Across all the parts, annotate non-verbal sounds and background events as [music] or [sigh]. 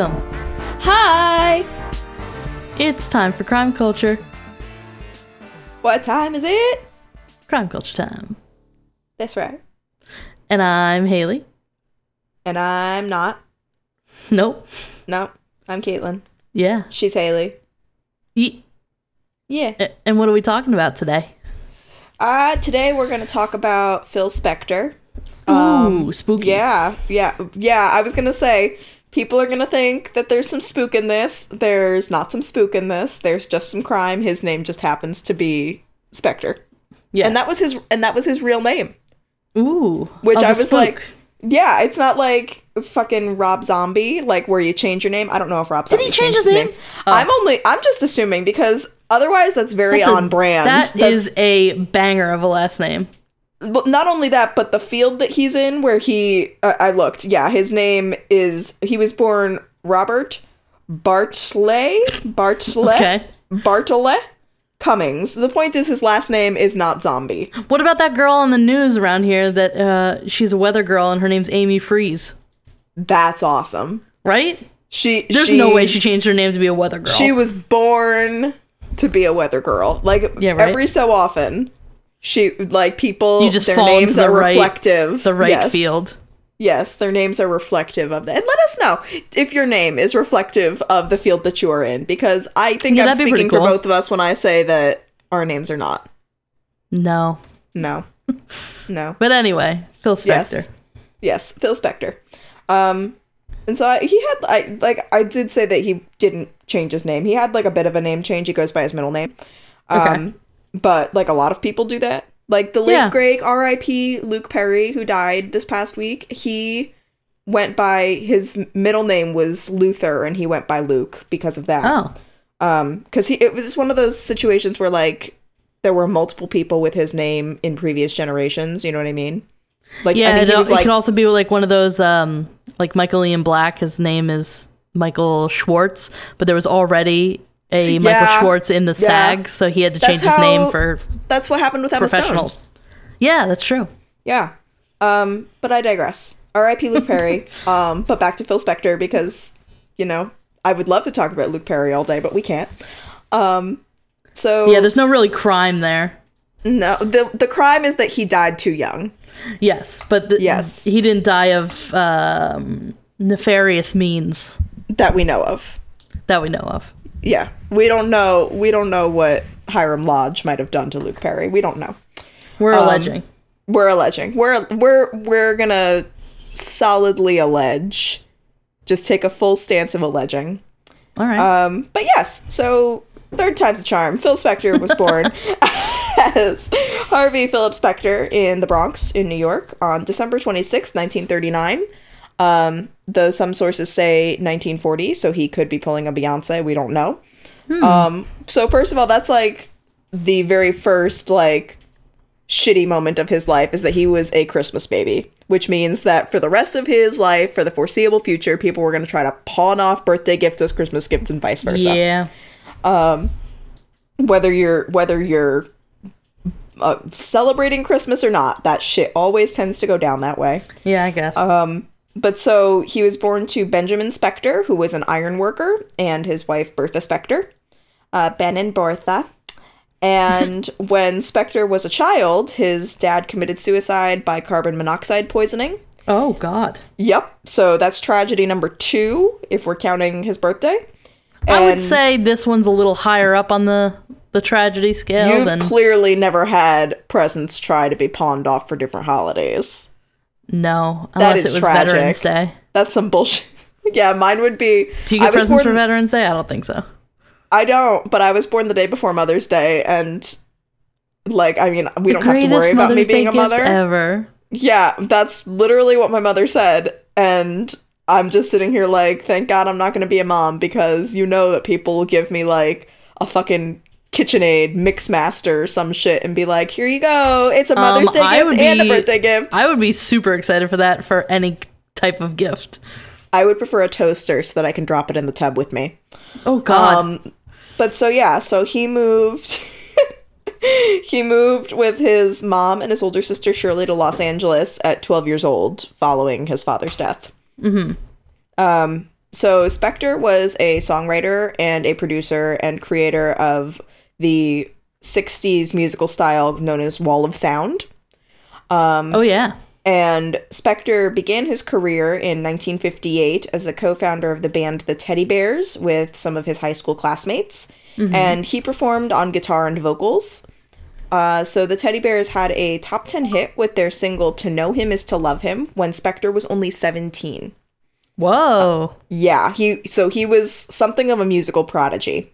welcome. Hi! It's time for crime culture. What time is it? Crime culture time. That's right. And I'm Haley. And I'm not. Nope. No, I'm Caitlin. Yeah. She's Haley. Ye- Yeah. And what are we talking about today? Uh, today we're going to talk about Phil Spector. Ooh, spooky. Yeah, yeah, yeah. I was going to say, people are going to think that there's some spook in this. There's not some spook in this. There's just some crime. His name just happens to be Spector. Yes. And that was his and that was his real name. Ooh. Which I was spook. like, yeah, it's not like fucking Rob Zombie, like where you change your name. I don't know if Rob Did Zombie he change his name? Oh. I'm only I'm just assuming because otherwise that's very That's a- on brand. That That's- is a banger of a last name. But not only that, but the field that he's in, where he uh, I looked, yeah, his name is he was born Robert Bartley Bartlett Okay. Bartlett Cummings. The point is his last name is not Zombie. What about that girl on the news around here that uh, she's a weather girl and her name's Amy Freeze? That's awesome. Right? She There's no way she changed her name to be a weather girl. She was born to be a weather girl. Like Yeah, right. every so often, she like people. You just their names the are right- reflective. the right yes. field. Yes, their names are reflective of that. And let us know if your name is reflective of the field that you are in, because I think Yeah, I'm that'd be pretty speaking for both of us when I say that our names are not. No. No, [laughs] no. But anyway, Phil Spector. Yes, yes. Phil Spector. Um, and so I, he had I like I did say that he didn't change his name. He had like a bit of a name change. He goes by his middle name. Um, Okay. But like a lot of people do that. Like the late Yeah. great R.I.P. Luke Perry, who died this past week. He went by his middle name was Luther, and he went by Luke because of that Oh. um because he it was one of those situations where like there were multiple people with his name in previous generations you know what i mean like Yeah, it, was it like could also be like one of those, um, like Michael Ian Black. His name is Michael Schwartz, but there was already a Michael Schwartz in the yeah. SAG, so he had to That's change his name for that's what happened with Emma. Stone. Yeah, that's true. yeah um but i digress rip luke perry [laughs] um but back to phil spector because you know i would love to talk about luke perry all day but we can't um so Yeah, there's no really crime there. no the the crime is that he died too young Yes, but the, Yes. he didn't die of um, nefarious means that we know of that we know of. yeah we don't know we don't know what hiram lodge might have done to luke perry. We don't know. We're Um, alleging. we're alleging. We're we're we're gonna solidly allege just take a full stance of alleging. All right. um but yes so third time's a charm. Phil spector was born [laughs] as harvey philip spector in the bronx in new york on december 26th 1939 um though some sources say 1940 so he could be pulling a beyonce we don't know um so first of all that's like the very first like shitty moment of his life is that he was a Christmas baby, which means that for the rest of his life, for the foreseeable future, people were going to try to pawn off birthday gifts as Christmas gifts and vice versa. yeah. Um, Whether you're whether you're uh, celebrating Christmas or not, that shit always tends to go down that way. Yeah, I guess. Um, But so he was born to Benjamin Spector, who was an iron worker, and his wife Bertha Spector. Uh, ben and Bertha. And [laughs] when Spector was a child, his dad committed suicide by carbon monoxide poisoning. oh God. Yep. So that's tragedy number two, if we're counting his birthday. I would say this one's a little higher up on the the tragedy scale you've than clearly never had presents try to be pawned off for different holidays. no, That is tragic. Veterans Day. That's some bullshit. [laughs] yeah, mine would be. Do you get presents for Veterans Day? I don't think so. I don't, but I was born the day before Mother's Day, and like, I mean, we don't have to worry about me being a gift mother. ever. Yeah, that's literally what my mother said, and I'm just sitting here like, thank God I'm not going to be a mom because you know that people will give me like a fucking KitchenAid Mixmaster or some shit and be like, here you go, it's a Mother's Um, Day I gift would and a birthday gift. I would be super excited for that for any type of gift. I would prefer a toaster so that I can drop it in the tub with me. Oh God. Um, but so yeah, so he moved. [laughs] he moved with his mom and his older sister Shirley to Los Angeles at 12 years old, following his father's death. Mm-hmm. Um, so Spector was a songwriter and a producer and creator of the 60s musical style known as Wall of Sound. oh yeah. And Spector began his career in 1958 as the co founder of the band The Teddy Bears with some of his high school classmates. And he performed on guitar and vocals. Uh, so the Teddy Bears had a top 10 hit with their single To Know Him Is to Love Him when Spector was only 17. Whoa. Yeah, he so he was something of a musical prodigy.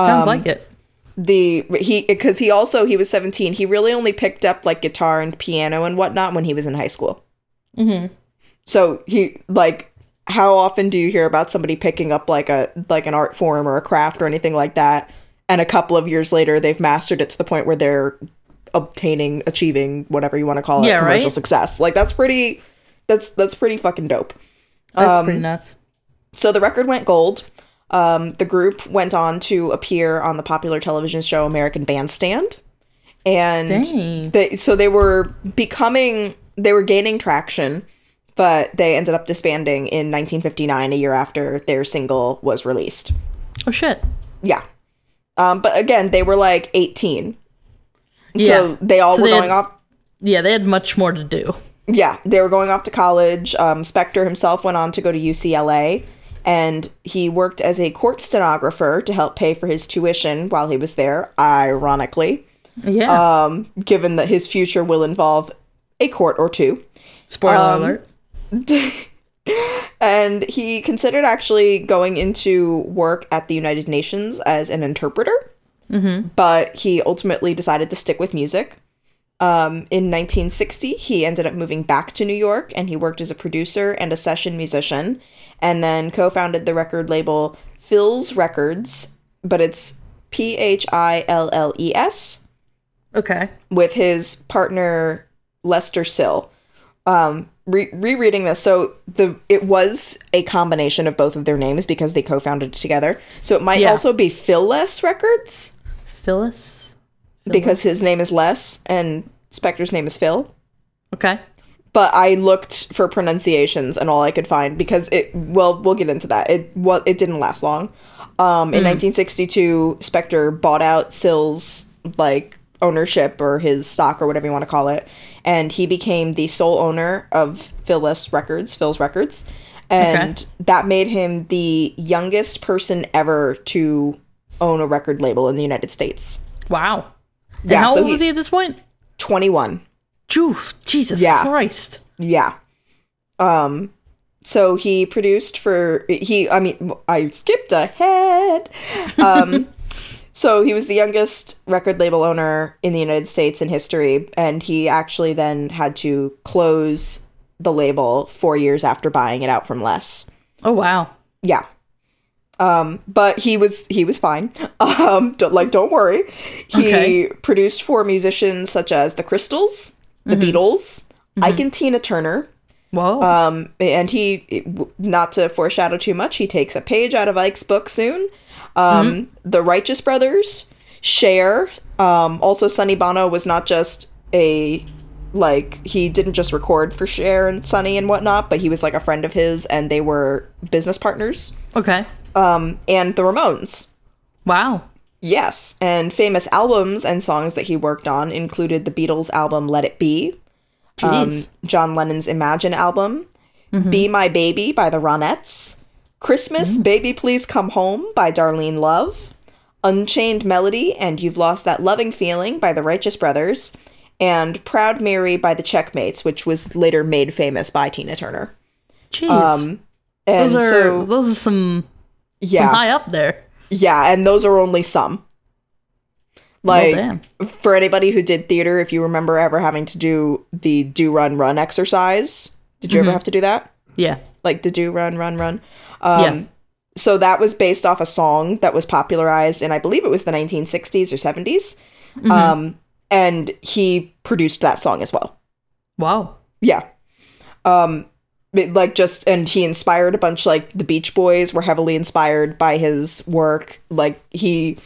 Sounds like it. The he because he also he was 17. He really only picked up like guitar and piano and whatnot when he was in high school. Mm-hmm. So he like how often do you hear about somebody picking up like a like an art form or a craft or anything like that and a couple of years later they've mastered it to the point where they're obtaining achieving whatever you want to call it Yeah, commercial right? success. Like that's pretty that's that's pretty fucking dope. That's Um, pretty nuts. So the record went gold. Um, the group went on to appear on the popular television show American Bandstand, and Dang. they so they were becoming they were gaining traction, but they ended up disbanding in 1959, a year after their single was released. Oh shit. Yeah, um, but again, they were like 18, Yeah. so they all So were they had- going off. Yeah, they had much more to do. Yeah, they were going off to college. Um, Spector himself went on to go to UCLA, and he worked as a court stenographer to help pay for his tuition while he was there. Ironically, Yeah. um, given that his future will involve a court or two, Spoiler um, alert. [laughs] and he considered actually going into work at the United Nations as an interpreter. Mm-hmm. But he ultimately decided to stick with music. Um, in 1960, he ended up moving back to New York and he worked as a producer and a session musician, and then co founded the record label Phil's Records, but it's P H I L L E S, Okay. with his partner Lester Sill. Um, re- rereading this, so the it was a combination of both of their names because they co-founded it together. So it might Yeah. also be Phil Less Records Phyllis. Because his name is Les and Spector's name is Phil. Okay. But I looked for pronunciations and all I could find because it. Well, we'll get into that. It well, it didn't last long. Um, in 1962, Spector bought out Sill's like ownership or his stock or whatever you want to call it, and he became the sole owner of Phyllis Records, Phil's Records, and that made him the youngest person ever to own a record label in the United States. Wow. And Yeah, how so old he- was he at this point? 21. Joof. Jesus Yeah. Christ. Yeah. Um so he produced for he I mean I skipped ahead. [laughs] Um so he was the youngest record label owner in the United States in history and he actually then had to close the label 4 years after buying it out from Les. Oh wow. Yeah. Um, but he was he was fine. [laughs] Um, don't, like don't worry. He Okay. produced for musicians such as the Crystals, the Beatles, Ike and Tina Turner. Whoa. Um, and he, not to foreshadow too much, he takes a page out of Ike's book soon. Um, The Righteous Brothers, Cher. Um, also, Sonny Bono was not just a like he didn't just record for Cher and Sonny and whatnot, but he was like a friend of his, and they were business partners. okay. Um, and the Ramones. Wow. Yes, and famous albums and songs that he worked on included the Beatles album Let It Be, um, John Lennon's Imagine album, Be My Baby by the Ronettes, Christmas Baby Please Come Home by Darlene Love, Unchained Melody and You've Lost That Loving Feeling by the Righteous Brothers, and Proud Mary by the Checkmates, which was later made famous by Tina Turner. Jeez. Um, and those are so, those are some yeah, some high up there. yeah, and those are only some. Like, well, for anybody who did theater, if you remember ever having to do the do run run exercise, did you ever have to do that? Yeah. Like the do run run run. Um, Yeah. So that was based off a song that was popularized in, I believe it was the 1960s or 70s. Um, and he produced that song as well. Wow. Yeah. Um, it, like just and he inspired a bunch like the Beach Boys were heavily inspired by his work. Like he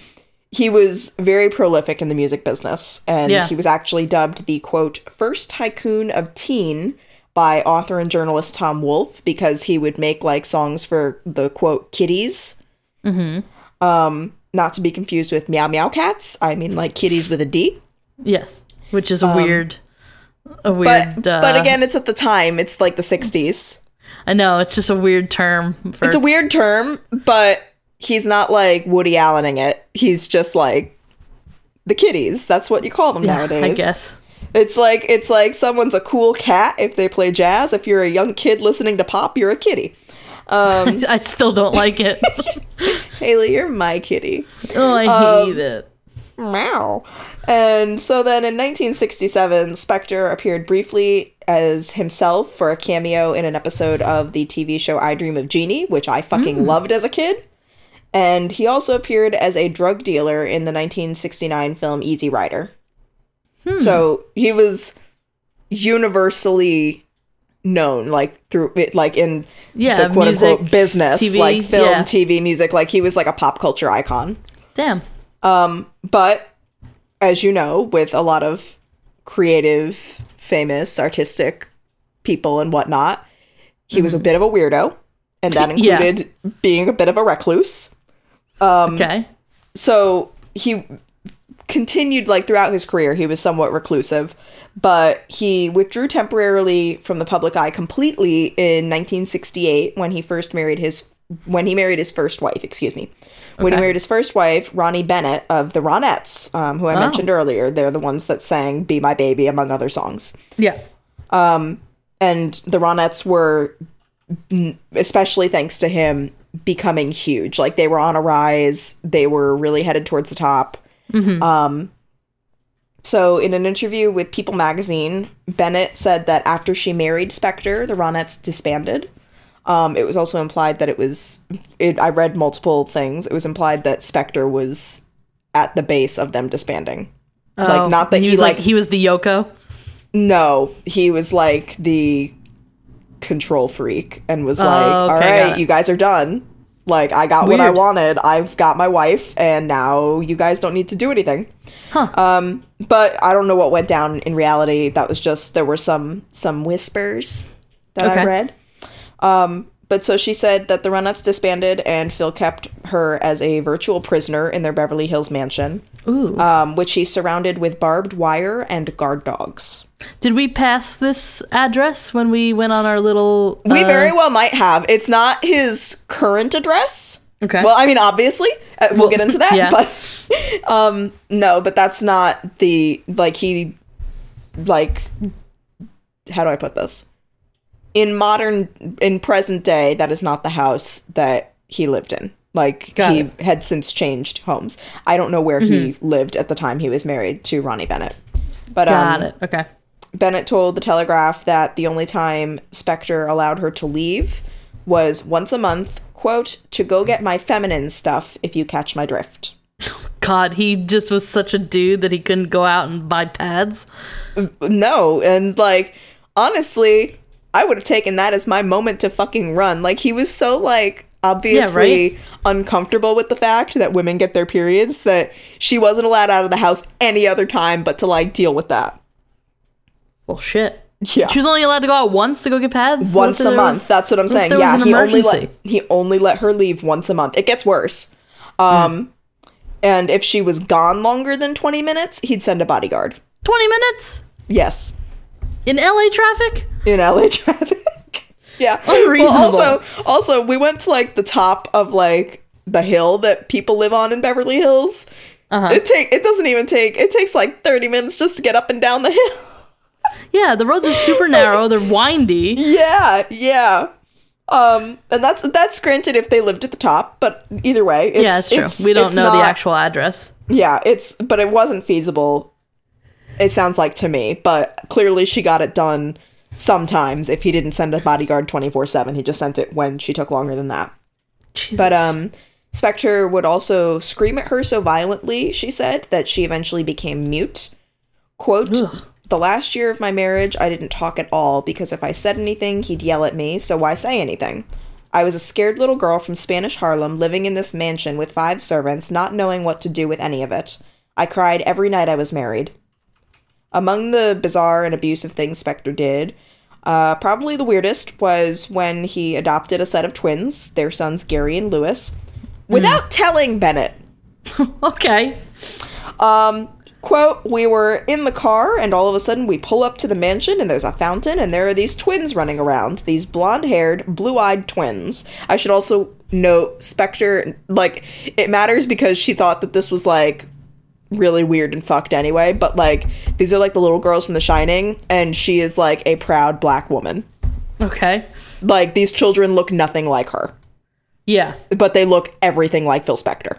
he was very prolific in the music business and Yeah. he was actually dubbed the quote first tycoon of teen by author and journalist Tom Wolfe because he would make like songs for the quote kitties. Mm-hmm. Um, not to be confused with meow meow cats. I mean like kiddies with a D. Yes, which is a weird, a But uh, but again, it's at the time. It's like the '60s. I know it's just a weird term for. It's a weird term, but he's not like Woody Allening it. He's just like the kitties. That's what you call them yeah, nowadays. I guess. It's like it's like someone's a cool cat if they play jazz. If you're a young kid listening to pop, you're a kitty. [laughs] Um, I still don't like it. [laughs] Haley, you're my kitty. oh, I Um, hate it. Meow. And so then in 1967, Spector appeared briefly as himself for a cameo in an episode of the TV show I Dream of Jeannie, which I fucking mm. loved as a kid. And he also appeared as a drug dealer in the 1969 film Easy Rider. Hmm. So he was universally known, like through like in Yeah, the quote unquote music, business, TV, like film, yeah. TV, music. Like he was like a pop culture icon. Damn. But as you know, with a lot of creative, famous, artistic people and whatnot, he was a bit of a weirdo, and that Mm-hmm. [laughs] Yeah. included being a bit of a recluse. okay. So he continued like throughout his career he was somewhat reclusive but he withdrew temporarily from the public eye completely in 1968 when he first married his when he married his first wife excuse me when he married his first wife ronnie bennett of the ronettes um, who i Oh. mentioned earlier they're the ones that sang be my baby among other songs Yeah. and the Ronettes were, especially thanks to him, becoming huge. Like they were on a rise. They were really headed towards the top. Um, so in an interview with People magazine, Bennett said that after she married Spector, the Ronettes disbanded. Um, it was also implied that it was. It, I read multiple things. It was implied that Spector was at the base of them disbanding. Oh, like not that he he, was like like he was the Yoko. no, he was like the control freak and was like, Oh, okay, got right, you guys are done. Like, I got what I wanted. I've got my wife, and now you guys don't need to do anything." Huh. Um, but I don't know what went down in reality. That was just there were some some whispers that I read. Um, but so she said that the Ronettes disbanded, and Phil kept her as a virtual prisoner in their Beverly Hills mansion, Ooh. um, which he surrounded with barbed wire and guard dogs. Did we pass this address when we went on our little? We uh, very well might have. It's not his current address. Okay. Well, I mean, obviously, uh, we'll get into that. [laughs] yeah. But [laughs] um, no, but that's not the like he like. How do I put this? In modern, in present day, that is not the house that he lived in. Like Got he it. Mm-hmm. had since changed homes. I don't know where he lived at the time he was married to Ronnie Bennett. But got um, it. Okay. Bennett told the Telegraph that the only time Spector allowed her to leave was once a month, quote, to go get my feminine stuff, if you catch my drift. God, he just was such a dude that he couldn't go out and buy pads. No, and like, honestly, I would have taken that as my moment to fucking run. Like, he was so, like, obviously uncomfortable with the fact that women get their periods that she wasn't allowed out of the house any other time but to, like, deal with that. Well, shit. Yeah. She was only allowed to go out once to go get pads. Once a month. was- That's what I'm saying. Yeah, he only let he only let her leave once a month. It gets worse. Um and if she was gone longer than 20 minutes, he'd send a bodyguard. Twenty minutes Yes. In LA traffic. In LA [laughs] traffic. yeah. Unreasonable. Well, also also we went to like the top of like the hill that people live on in Beverly Hills. Uh-huh. It take it doesn't even take it takes like 30 minutes just to get up and down the hill. Yeah, the roads are super [laughs] narrow. They're windy. Yeah, yeah. Um, and that's that's granted if they lived at the top, but either way, it's, yeah, it's true. it's- we don't know the actual address. Yeah, it's but it wasn't feasible. It sounds like to me, but clearly she got it done. Sometimes, if he didn't send a bodyguard twenty four seven, he just sent it when she took longer than that. Jesus. But um, Spector would also scream at her so violently, she said, that she eventually became mute. Quote, Ugh. the last year of my marriage, I didn't talk at all because if I said anything, he'd yell at me, so why say anything? I was a scared little girl from Spanish Harlem living in this mansion with five servants, not knowing what to do with any of it. I cried every night I was married. Among the bizarre and abusive things Spector did, Uh, probably the weirdest was when he adopted a set of twins, their sons Gary and Lewis, without telling Bennett. [laughs] Okay. Um, quote, we were in the car and all of a sudden we pull up to the mansion and there's a fountain and there are these twins running around. These blonde haired, blue eyed twins. I should also note Spector, like, it matters because she thought that this was like really weird and fucked anyway, but like, these are like the little girls from The Shining and she is like a proud black woman. Okay. Like, these children look nothing like her, Yeah. but they look everything like Phil Spector.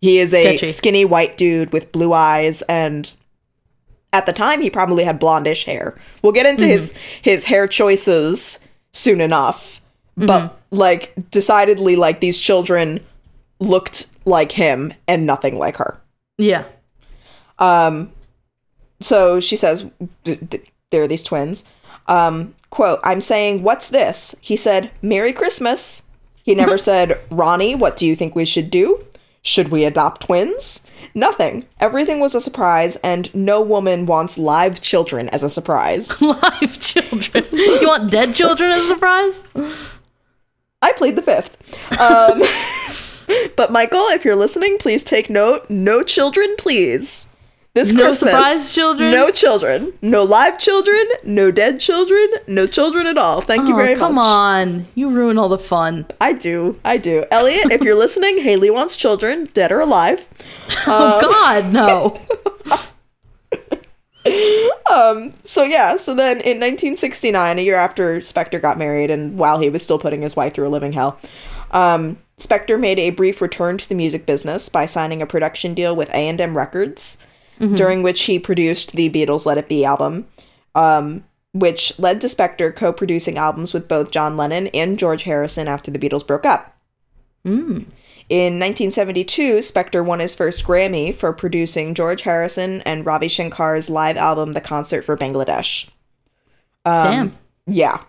He is a Sketchy. skinny white dude with blue eyes and at the time he probably had blondish hair. We'll get into his mm-hmm. his hair choices soon enough. But mm-hmm. like decidedly like these children looked like him and nothing like her. Yeah. So she says there are these twins. Um quote, I'm saying, "What's this?" He said, "Merry Christmas." He never [laughs] said, "Ronnie, what do you think we should do?" Should we adopt twins? Nothing. Everything was a surprise, and no woman wants live children as a surprise. [laughs] Live children. You want dead children as a surprise? I plead the fifth. Um, [laughs] but Michael, if you're listening, please take note. No children, please. This No Christmas, surprise children? No children. No live children. No dead children. No children at all. Thank you Oh, very come much. Come on. You ruin all the fun. I do. I do. Elliot, if you're listening, Haley wants children, dead or alive. [laughs] Oh, God, no. [laughs] um, So yeah, so then in 1969, a year after Spector got married and while he was still putting his wife through a living hell, um, Spector made a brief return to the music business by signing a production deal with A&M Records, mm-hmm. during which he produced the Beatles' Let It Be album, um, which led to Spector co-producing albums with both John Lennon and George Harrison after the Beatles broke up. Mm. In 1972, Spector won his first Grammy for producing George Harrison and Ravi Shankar's live album, The Concert for Bangladesh. Um, Damn. Yeah.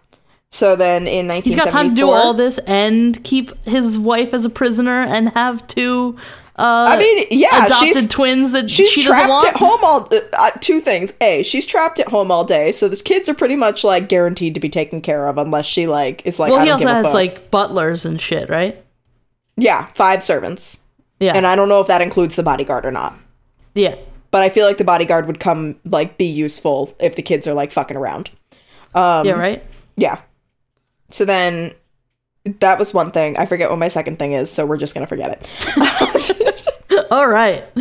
So then in 1974, He's got time to do all this and keep his wife as a prisoner and have two uh, I mean, yeah, adopted twins that she's she trapped want. at home all. Uh, uh, two things: a, she's trapped at home all day, so the kids are pretty much like guaranteed to be taken care of unless she like is like. Well, I he don't also give a has fuck. like butlers and shit, right? yeah, five servants, Yeah. and I don't know if that includes the bodyguard or not. yeah. But I feel like the bodyguard would come like be useful if the kids are like fucking around. Um, yeah, right? Yeah. So then that was one thing. I forget what my second thing is, so we're just gonna forget it. [laughs] All right. [laughs]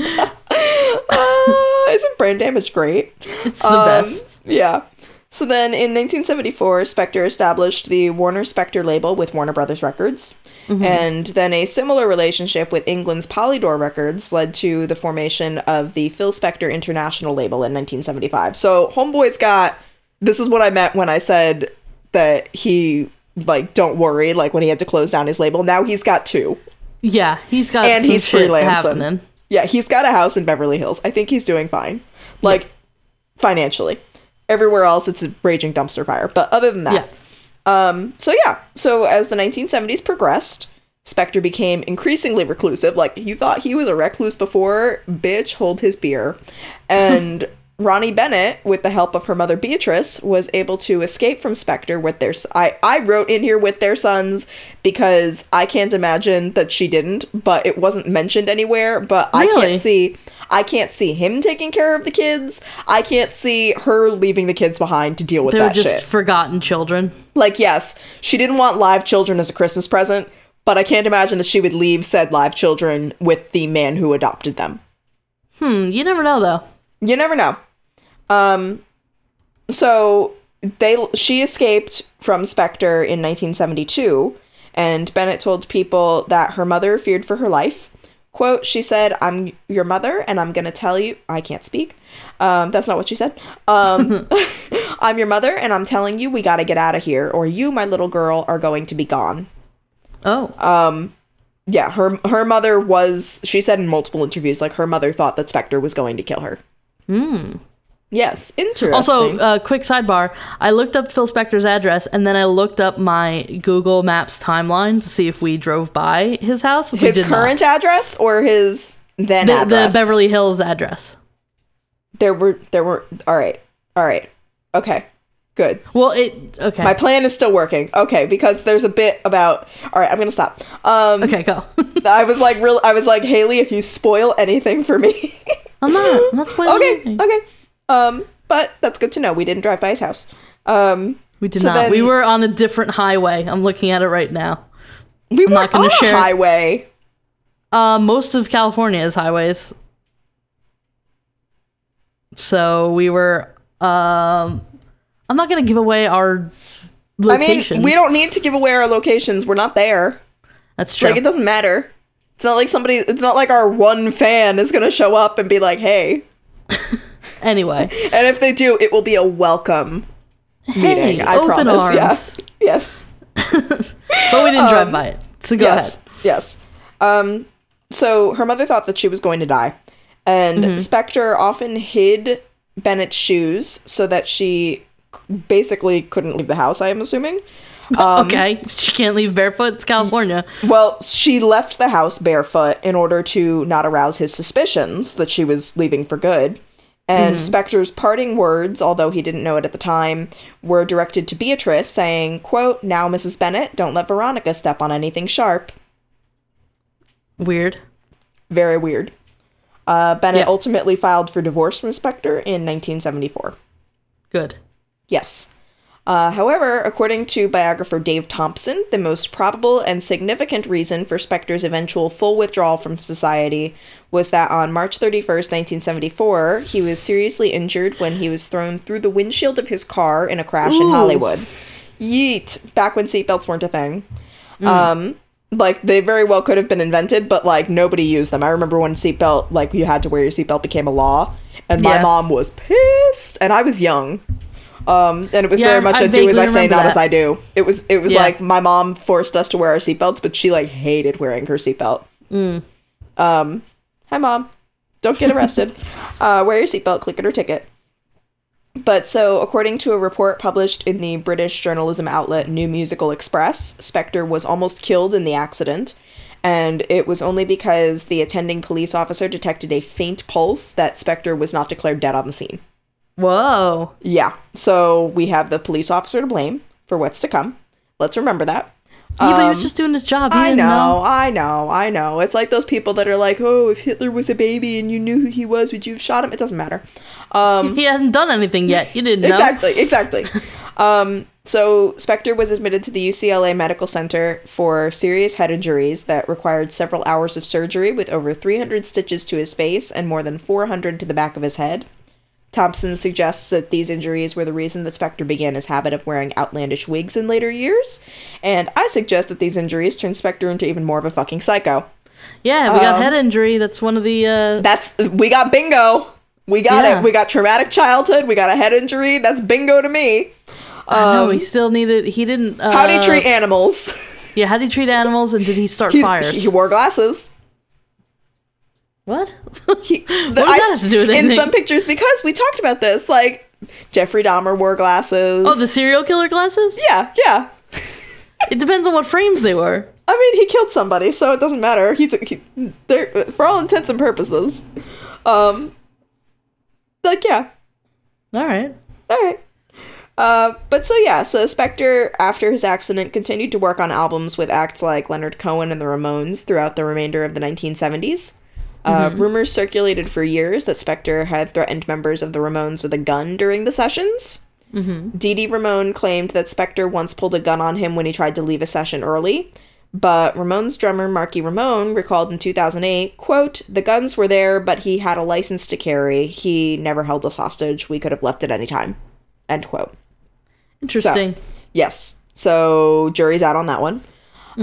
uh, isn't brain damage great? It's the Um, best. Yeah. So then in 1974, Spector established the Warner Spector label with Warner Brothers Records. And then a similar relationship with England's Polydor Records led to the formation of the Phil Spector International label in 1975. So Homeboy's got this is what I meant when I said that he like don't worry like when he had to close down his label. Now he's got two. Yeah, he's got And he's freelancing. happening. Yeah, he's got a house in Beverly Hills. I think he's doing fine. Like financially. Everywhere else it's a raging dumpster fire. But other than that. Yeah. Um so yeah. So as the 1970s progressed, Spector became increasingly reclusive. Like you thought he was a recluse before, bitch, hold his beer. And [laughs] Ronnie Bennett, with the help of her mother Beatrice, was able to escape from Spector with their. I, I wrote in here with their sons because I can't imagine that she didn't, but it wasn't mentioned anywhere. But I can't see. I can't see him taking care of the kids. I can't see her leaving the kids behind to deal with They were that just shit. forgotten children. Like, yes, she didn't want live children as a Christmas present, but I can't imagine that she would leave said live children with the man who adopted them. Hmm, you never know though. You never know. Um, so they she escaped from Spector in 1972, and Bennett told people that her mother feared for her life. Quote, she said, I'm your mother, and I'm going to tell you. I can't speak. Um, that's not what she said. Um, [laughs] I'm your mother, and I'm telling you, we got to get out of here, or you, my little girl, are going to be gone. Oh, Uh, Yeah, her her mother was. She said in multiple interviews, like her mother thought that Spector was going to kill her. Hmm. Yes, interesting. also, uh, quick sidebar. I looked up Phil Spector's address, and then I looked up my Google Maps timeline to see if we drove by his house. His did not. current address or his then the, the. Beverly Hills address. There were there were. All right, all right, okay. Good. Well, it okay. My plan is still working. Okay, because there's a bit about. All right, I'm gonna stop. Um, okay, go. [laughs] I was like, real. I was like, Haley, if you spoil anything for me. I'm not. I'm not spoiling okay. anything. Okay. Um, but that's good to know. We didn't drive by his house. Um, We did So not. then- we were on a different highway. I'm looking at it right now. we were not gonna on a share- highway. Uh, most of California is highways. So we were. Um, I'm not gonna give away our I mean, locations. we don't need to give away our locations. We're not there. That's true. Like, it doesn't matter. It's not like somebody. It's not like our one fan is gonna show up and be like, "Hey." [laughs] anyway, [laughs] And if they do, it will be a welcome meeting. I promise. arms. Yeah. Yes. [laughs] but we didn't drive by it. So go Um, yes. ahead. Yes. Um. So her mother thought that she was going to die, and Mm-hmm. Spector often hid Bennett's shoes so that she basically couldn't leave the house. I am assuming. Um, okay, she can't leave barefoot. It's California. Well, she left the house barefoot in order to not arouse his suspicions that she was leaving for good. And Spector's parting words, although he didn't know it at the time, were directed to Beatrice, saying, quote, Now, Mrs. Bennett, don't let Veronica step on anything sharp. Weird. Very weird. Uh, Bennett Yeah. ultimately filed for divorce from Spector in 1974. Good. Yes. Uh, however, according to biographer Dave Thompson, the most probable and significant reason for Spector's eventual full withdrawal from society was that on March 31st, 1974, he was seriously injured when he was thrown through the windshield of his car in a crash in Hollywood. Yeet! Back when seatbelts weren't a thing. Um, like they very well could have been invented, but like nobody used them. I remember when seatbelt, like you had to wear your seatbelt, became a law, and my Yeah. mom was pissed, and I was young. Um, and it was Yeah, very much I a do as I say, not as. I do. It was it was Yeah. like my mom forced us to wear our seatbelts, but she like hated wearing her seatbelt. Mm. Um, hi mom, don't get arrested. [laughs] uh, wear your seatbelt, click it or ticket. But so, according to a report published in the British journalism outlet New Musical Express, Spector was almost killed in the accident, and it was only because the attending police officer detected a faint pulse that Spector was not declared dead on the scene. Whoa. Yeah, so we have the police officer to blame for what's to come. Let's remember that. Yeah, but he was Um, just doing his job. He I didn't know, I know, I know. It's like those people that are like, "Oh, if Hitler was a baby and you knew who he was, would you have shot him?" It doesn't matter. Um, [laughs] He hadn't done anything yet. You didn't know. exactly, exactly. [laughs] um, so Spector was admitted to the UCLA Medical Center for serious head injuries that required several hours of surgery, with over 300 stitches to his face and more than 400 to the back of his head. Thompson suggests that these injuries were the reason that Spector began his habit of wearing outlandish wigs in later years, and I suggest that these injuries turned Spector into even more of a fucking psycho. Yeah, we got Um, head injury. That's one of the. uh That's we got bingo. We got Yeah. it. We got traumatic childhood. We got a head injury. That's bingo to me. Um, he still needed. He didn't. Uh, How do you treat animals? Yeah, how do you treat animals? And did he start He's- fires? He wore glasses. What? [laughs] He, the, does that have to do with anything? in some pictures because we talked about this. Like Jeffrey Dahmer wore glasses. oh, the serial killer glasses? yeah, yeah. It depends on what frames they were. I mean, he killed somebody, so it doesn't matter. He's he, there for all intents and purposes. Um, like yeah, All right. all right. Uh, but so yeah, so Spector, after his accident, continued to work on albums with acts like Leonard Cohen and the Ramones throughout the remainder of the 1970s. Uh, Rumors circulated for years that Spector had threatened members of the Ramones with a gun during the sessions. Mm-hmm. Dee Dee Ramone claimed that Spector once pulled a gun on him when he tried to leave a session early. But Ramones drummer Marky Ramone recalled in 2008, quote, The guns were there, but he had a license to carry. He never held us hostage. We could have left at any time. End quote. Interesting. Yes. So jury's out on that one.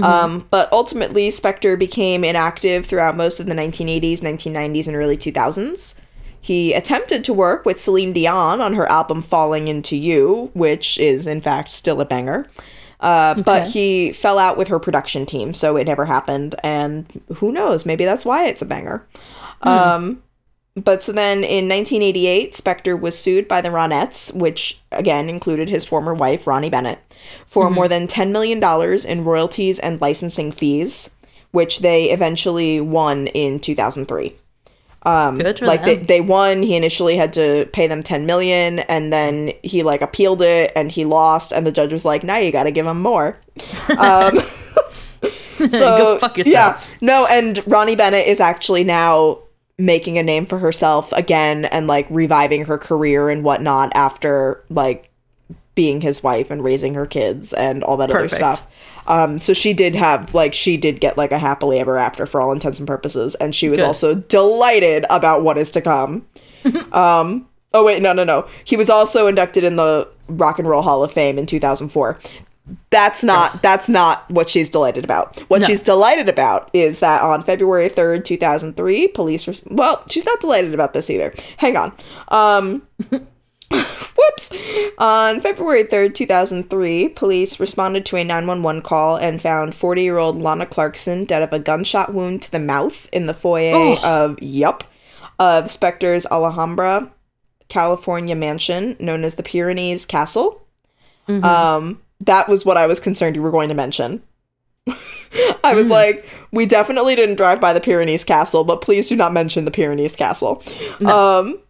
Um, but ultimately, Spector became inactive throughout most of the 1980s, 1990s, and early 2000s. He attempted to work with Celine Dion on her album Falling Into You, which is, in fact, still a banger. Uh, But he fell out with her production team, so it never happened. And who knows? Maybe that's why it's a banger. Um, but so then in 1988, Spector was sued by the Ronettes, which again included his former wife, Ronnie Bennett, for more than $10 million in royalties and licensing fees, which they eventually won in 2003. Good for like they, them. they won he initially had to pay them 10 million and then he like appealed it and he lost and the judge was like now you gotta give him more [laughs] um [laughs] so Go fuck yourself. yeah no and ronnie bennett is actually now making a name for herself again and like reviving her career and whatnot after like being his wife and raising her kids and all that other stuff. Um so she did have like she did get like a happily ever after for all intents and purposes and she was Good. also delighted about what is to come. [laughs] Um oh wait no no no. He was also inducted in the rock and roll hall of fame in 2004 that's not that's not what she's delighted about what No. she's delighted about is that on february 3rd 2003 police res- well she's not delighted about this either hang on um [laughs] Whoops. On February 3rd, 2003, police responded to a 911 call and found 40 year old Lana Clarkson dead of a gunshot wound to the mouth in the foyer Oh. of, yup, of Spector's Alhambra, California mansion known as the Pyrenees Castle. Um, that was what I was concerned you were going to mention. [laughs] I was like, we definitely didn't drive by the Pyrenees Castle, but please do not mention the Pyrenees Castle. Um,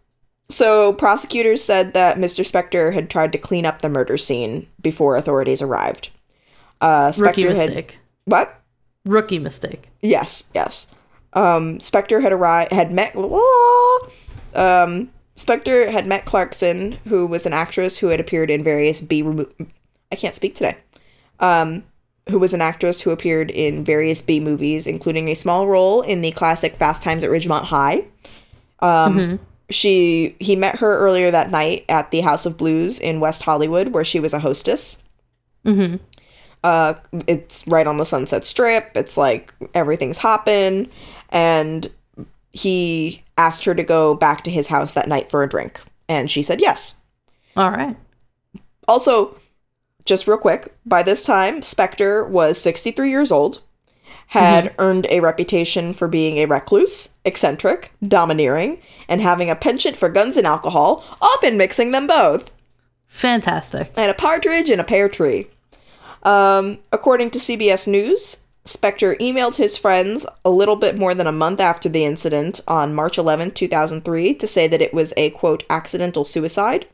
so prosecutors said that Mr. Spector had tried to clean up the murder scene before authorities arrived. Uh, Rookie Spector had mistake. what? Rookie mistake. Yes, yes. Um, Spector had arrived, had met. Um, Spector had met Clarkson, who was an actress who had appeared in various B. I can't speak today. Um, who was an actress who appeared in various B movies, including a small role in the classic Fast Times at Ridgemont High. Um, she he met her earlier that night at the House of Blues in West Hollywood, where she was a hostess. Mm-hmm. Uh, it's right on the Sunset Strip. It's like everything's hopping, and he asked her to go back to his house that night for a drink, and she said yes. All right. Also, just real quick, by this time, Spector was 63 years old, had earned a reputation for being a recluse, eccentric, domineering, and having a penchant for guns and alcohol, often mixing them both Fantastic. and a partridge in a pear tree. Um, according to CBS News, Spector emailed his friends a little bit more than a month after the incident on March 11, 2003, to say that it was a quote accidental suicide.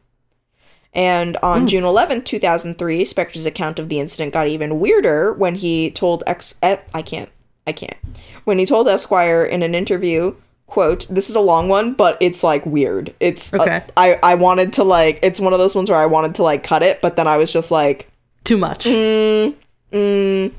And on June 11, 2003, Spector's account of the incident got even weirder when he told ex I can't I can't. When he told Esquire in an interview, quote, this is a long one, but it's like weird. It's uh, Okay. I I wanted to like it's one of those ones where I wanted to like cut it, but then I was just like Too much. Mm.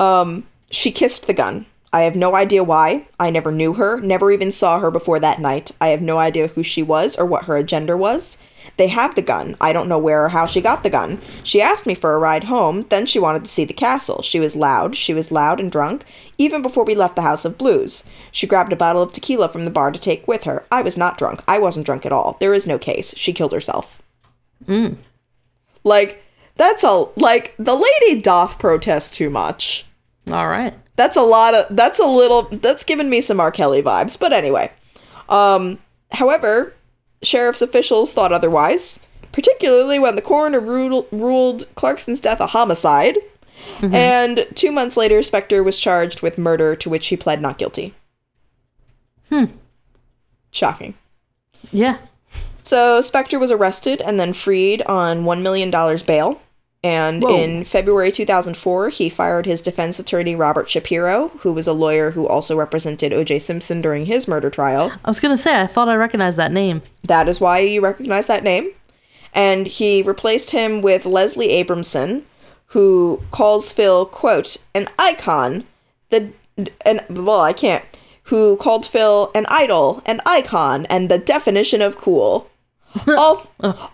Um, she kissed the gun. I have no idea why. I never knew her, never even saw her before that night. I have no idea who she was or what her agenda was. They have the gun. I don't know where or how she got the gun. She asked me for a ride home, then she wanted to see the castle. She was loud. She was loud and drunk, even before we left the House of Blues. She grabbed a bottle of tequila from the bar to take with her. I was not drunk. I wasn't drunk at all. There is no case. She killed herself. Mm. Like, that's a, like, the lady doth protest too much. All right. That's a lot of that's a little that's giving me some R. Kelly vibes. But anyway. Um however, sheriff's officials thought otherwise, particularly when the coroner ruled, ruled Clarkson's death a homicide. And two months later, Spector was charged with murder, to which he pled not guilty. Hmm. Shocking. Yeah. So Spector was arrested and then freed on $1 million bail. And Whoa. in February 2004, he fired his defense attorney, Robert Shapiro, who was a lawyer who also represented O.J. Simpson during his murder trial. I was gonna say I thought I recognized that name. That is why you recognize that name. And he replaced him with Leslie Abramson, who calls Phil, quote, an icon, the, and, well, I can't, who called Phil an idol, an icon, and the definition of cool. [laughs] All,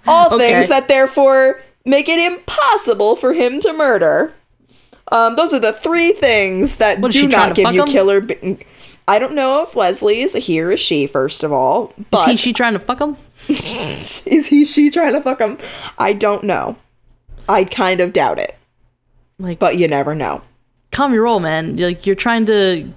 all Okay. things that therefore make it impossible for him to murder. Um, those are the three things that What, do not give you him? killer. B- I don't know if Leslie is a he or a she, first of all, but Is he she trying to fuck him? [laughs] is he she trying to fuck him? I don't know. I kind of doubt it, Like but you never know. calm your roll, man. Like you're trying to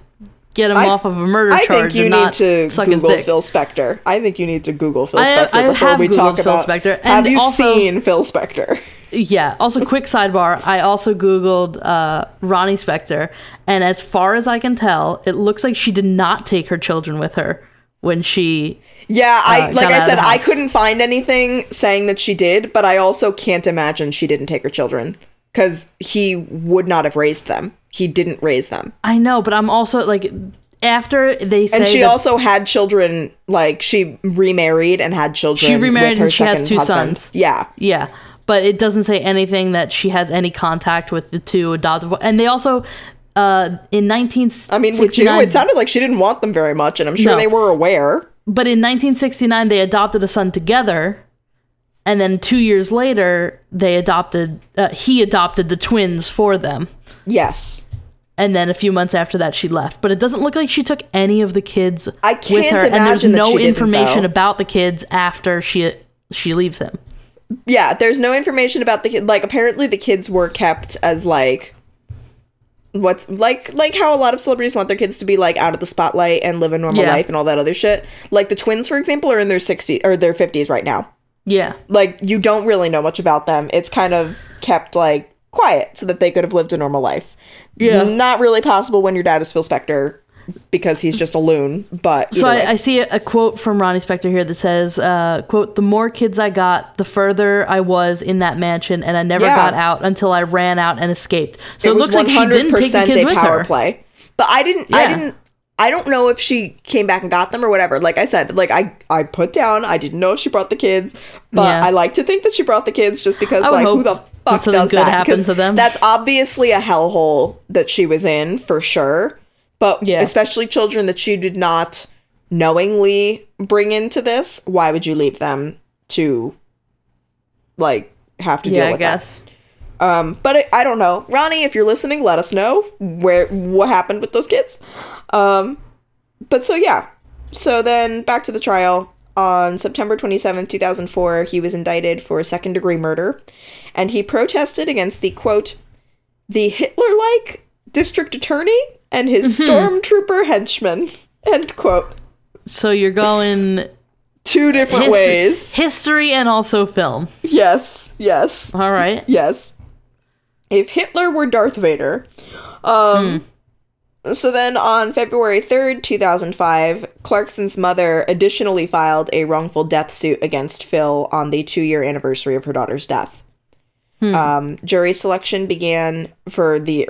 get him I- off of a murder I charge think you and need to Google. Phil Spector. I think you need to Google Phil Spector I before we talk Googled Phil about. Spector, have you also- seen Phil Spector? Yeah. Also, quick sidebar. I also googled uh, Ronnie Spector, and as far as I can tell, it looks like she did not take her children with her when she. Yeah, I Uh, like I said, I couldn't find anything saying that she did, but I also can't imagine she didn't take her children because he would not have raised them. He didn't raise them, I know, but I'm also like after they say and she that also had children. Like she remarried and had children. She remarried and she has two husband. sons. Yeah, Yeah, but it doesn't say anything that she has any contact with the two adoptive. And they also, uh, in 1969, I mean, with you, it sounded like she didn't want them very much, and I'm sure No. they were aware. but in 1969 they adopted a son together, and then two years later they adopted. Uh, he adopted the twins for them, Yes. and then a few months after that she left. But it doesn't look like she took any of the kids I with can't her, and there's imagine that no she didn't, information about the kids after she she leaves him. Yeah, there's no information about the kid. Like, apparently, the kids were kept as like what's like like how a lot of celebrities want their kids to be like out of the spotlight and live a normal Yeah. life and all that other shit. Like the twins, for example, are in their 60s or their 50s right now. Yeah, Like you don't really know much about them. It's kind of kept like quiet so that they could have lived a normal life. Yeah. Not really possible when your dad is Phil Spector because he's just a loon, but So. I, I see a, quote from Ronnie Spector here that says, uh, "quote The more kids I got, the further I was in that mansion, and I never Yeah. got out until I ran out and escaped." So it, was looks like she didn't take the kids a with power her. play. But I didn't. I didn't. I don't know if she came back and got them or whatever. Like I said, like I I put down. I didn't know if she brought the kids, but Yeah. I like to think that she brought the kids just because like who the fuck does good that? happened 'Cause to them. That's obviously a hellhole that she was in for sure. But Yeah. especially children that she did not knowingly bring into this. Why would you leave them to like have to Yeah, deal I with that? Um, but I, I don't know, Ronnie. If you're listening, let us know where what happened with those kids. Um, but so yeah, so then back to the trial. On September 27, 2004, he was indicted for second degree murder, and he protested against the quote, the Hitler like district attorney and his stormtrooper henchmen. [laughs] End quote. So you're going Two different hist- ways. history and also film. Yes, yes. All right. Yes. If Hitler were Darth Vader. Um so then on February 3rd, 2005, Clarkson's mother additionally filed a wrongful death suit against Phil on the 2-year anniversary of her daughter's death. Um, jury selection began for the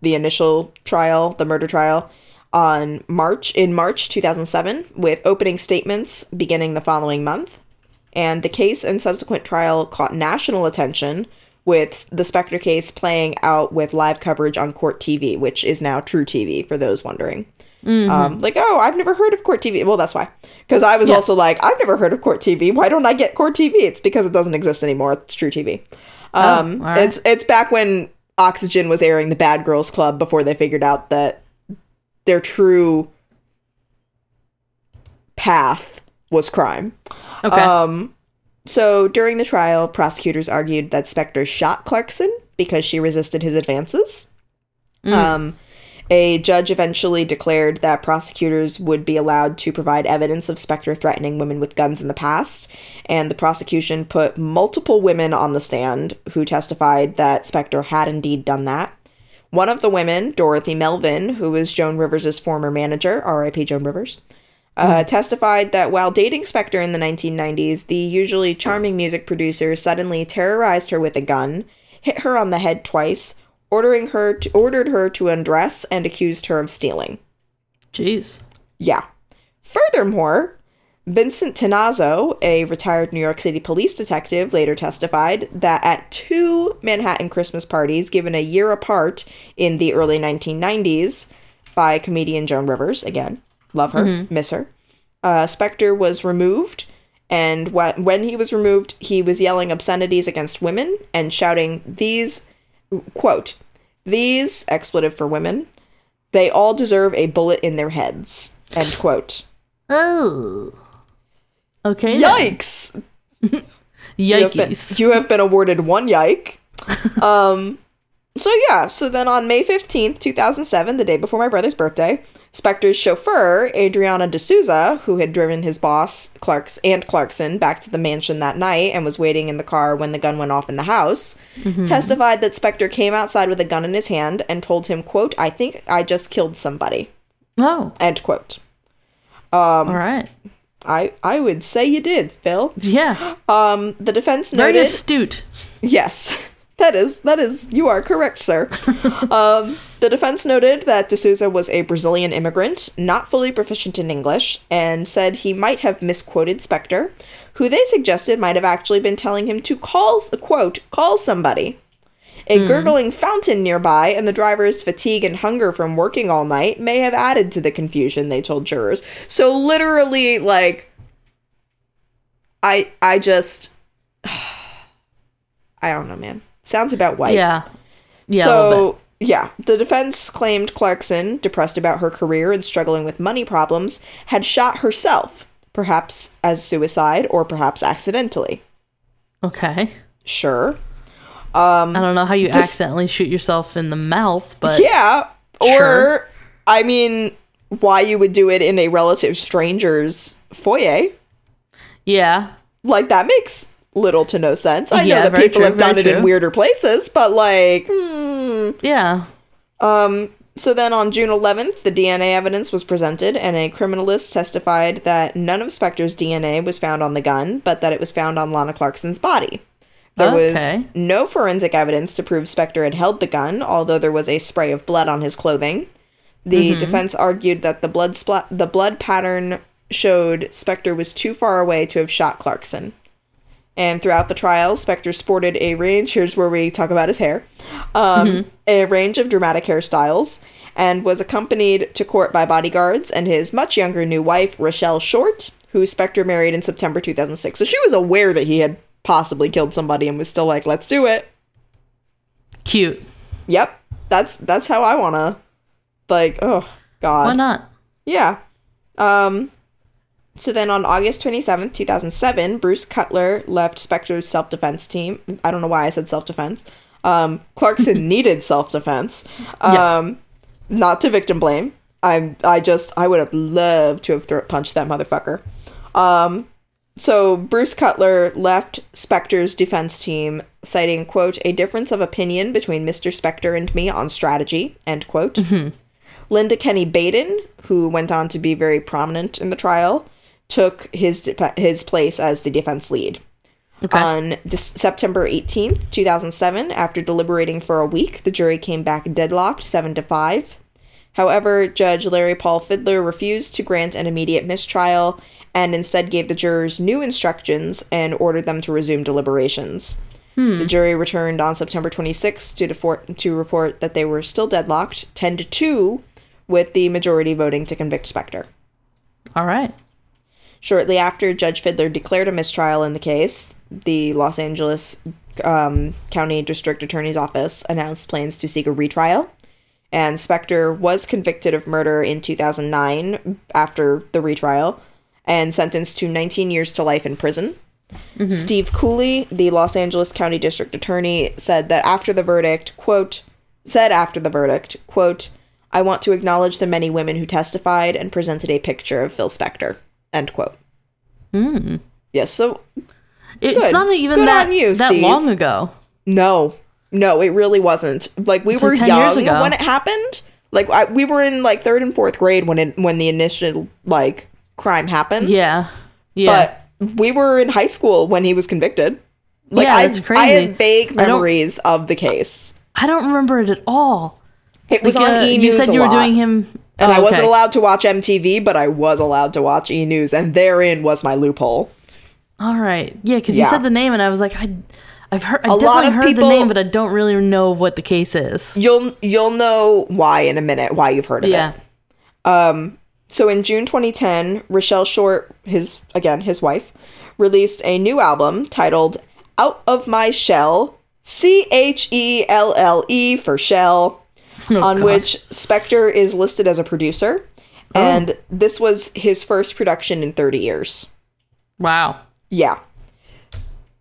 the initial trial, the murder trial, on March in March 2007 with opening statements beginning the following month and the case and subsequent trial caught national attention with the Spector case playing out with live coverage on Court TV, which is now truTV for those wondering. Um, like, oh, I've never heard of Court TV. Well, that's why. Because I was Yeah. also like, I've never heard of Court TV. Why don't I get Court TV? It's because it doesn't exist anymore. It's truTV. Um, all right. It's it's back when Oxygen was airing the Bad Girls Club before they figured out that their true path was crime. Okay. Um, so during the trial, prosecutors argued that Spector shot Clarkson because she resisted his advances. Um, a judge eventually declared that prosecutors would be allowed to provide evidence of Spector threatening women with guns in the past, and the prosecution put multiple women on the stand who testified that Spector had indeed done that. One of the women, Dorothy Melvin, who was Joan Rivers' former manager, R.I.P. Joan Rivers, uh, testified that while dating Spector in the 1990s, the usually charming music producer suddenly terrorized her with a gun, hit her on the head twice, ordering her to, ordered her to undress, and accused her of stealing. Jeez. Yeah. Furthermore, Vincent Tannazzo, a retired New York City police detective, later testified that at two Manhattan Christmas parties given a year apart in the early 1990s by comedian Joan Rivers, again, love her, miss her, uh, Spector was removed. And wh- when he was removed, he was yelling obscenities against women and shouting, These, quote, these, expletive for women, they all deserve a bullet in their heads, end quote. Oh. Okay. then. Yikes! [laughs] You Yikes. you have been awarded one yike. [laughs] Um, so yeah, so then on May 15th, 2007, the day before my brother's birthday, Spector's chauffeur, Adriano D'Souza, who had driven his boss, Clark's and Clarkson, back to the mansion that night and was waiting in the car when the gun went off in the house, testified that Spector came outside with a gun in his hand and told him, quote, I think I just killed somebody. Oh, End quote. Um, all right. I, I would say you did, Phil. Yeah. Um, the defense noted. Very astute. Yes, that is that is you are correct, sir. [laughs] um, the defense noted that D'Souza was a Brazilian immigrant, not fully proficient in English, and said he might have misquoted Spector, who they suggested might have actually been telling him to call quote call somebody. A gurgling fountain nearby and the driver's fatigue and hunger from working all night may have added to the confusion, they told jurors. So literally, like, I I just [sighs] I don't know, man. Sounds about white. Yeah. Yeah. so yeah, the defense claimed Clarkson, depressed about her career and struggling with money problems, had shot herself, perhaps as suicide or perhaps accidentally. Okay. Sure. Um, I don't know how you Just- accidentally shoot yourself in the mouth, but yeah. Or Sure. I mean, why you would do it in a relative stranger's foyer? yeah. Like that makes little to no sense. I Yeah, know that people true, have done it in weirder places, but like, hmm. Yeah. Um, so then on June 11th, the DNA evidence was presented, and a criminalist testified that none of Spector's DNA was found on the gun, but that it was found on Lana Clarkson's body. There Okay. was no forensic evidence to prove Spector had held the gun, although there was a spray of blood on his clothing. The defense argued that the blood splat the blood pattern showed Spector was too far away to have shot Clarkson. And throughout the trial, Spector sported a range. Here's where we talk about his hair. Um, A range of dramatic hairstyles, and was accompanied to court by bodyguards and his much younger new wife, Rachelle Short, who Spector married in September 2006. So she was aware that he had possibly killed somebody and was still like, "Let's do it." Cute. Yep, that's that's how I wanna. Like, oh God. Why not? Yeah. Um so then on August 27th, 2007, Bruce Cutler left Spector's self-defense team. I don't know why I said self-defense. Um Clarkson [laughs] needed self-defense. Um Yeah. not to victim blame. I'm I just I would have loved to have throat punched that motherfucker. Um so Bruce Cutler left Spector's defense team, citing, quote, a difference of opinion between Mr. Spector and me on strategy, end quote. Linda Kenny Baden, who went on to be very prominent in the trial, took his de- his place as the defense lead. Okay. On Dec- September 18, 2007, after deliberating for a week, the jury came back deadlocked 7 to 5. However, Judge Larry Paul Fidler refused to grant an immediate mistrial and instead gave the jurors new instructions and ordered them to resume deliberations. Hmm. The jury returned on September 26th to, defor- to report that they were still deadlocked, 10 to 2, with the majority voting to convict Spector. All right. Shortly after, Judge Fidler declared a mistrial in the case. The Los Angeles um, County District Attorney's Office announced plans to seek a retrial. And Spector was convicted of murder in 2009 after the retrial and sentenced to 19 years to life in prison. Steve Cooley, the Los Angeles County District Attorney, said that after the verdict, quote, said after the verdict, quote, I want to acknowledge the many women who testified and presented a picture of Phil Spector. End quote. Yes, so It's Good. not even Good that, on you, that Steve. long ago. no, no, it really wasn't. Like we It's were like 10 young years ago. when it happened. Like I, we were in like third and fourth grade when it when the initial like crime happened. Yeah. Yeah. but we were in high school when he was convicted. Like Yeah, I, it's I have vague memories of the case. I don't remember it at all. It was Like, on uh, E you News said a you were lot. doing him. And oh, I wasn't allowed to watch MTV, but I was allowed to watch E News, and therein was my loophole. All right. Yeah, because Yeah. you said the name, and I was like, I, I've heard. I A lot definitely of heard people- the name, but I don't really know what the case is. You'll you'll know why in a minute. Why you've heard of Yeah. it. So in June 2010, Rachelle Short, his again his wife, released a new album titled "Out of My Shell," C H E L L E for shell, Oh, on which Spector is listed as a producer, Oh. and this was his first production in 30 years. Wow. Yeah.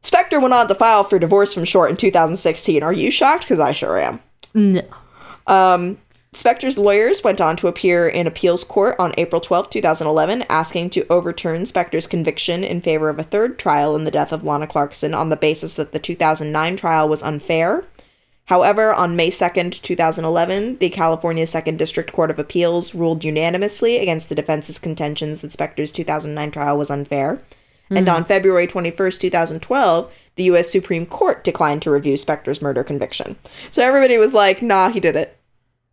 Spector went on to file for divorce from Short in 2016. Are you shocked? Because I sure am. No. Um, Spector's lawyers went on to appear in appeals court on April 12, 2011, asking to overturn Spector's conviction in favor of a third trial in the death of Lana Clarkson on the basis that the 2009 trial was unfair. However, on May 2nd, 2011, the California Second District Court of Appeals ruled unanimously against the defense's contentions that Spector's 2009 trial was unfair. And hmm. on February 21st, 2012, the U.S. Supreme Court declined to review Spector's murder conviction. So everybody was like, nah, he did it.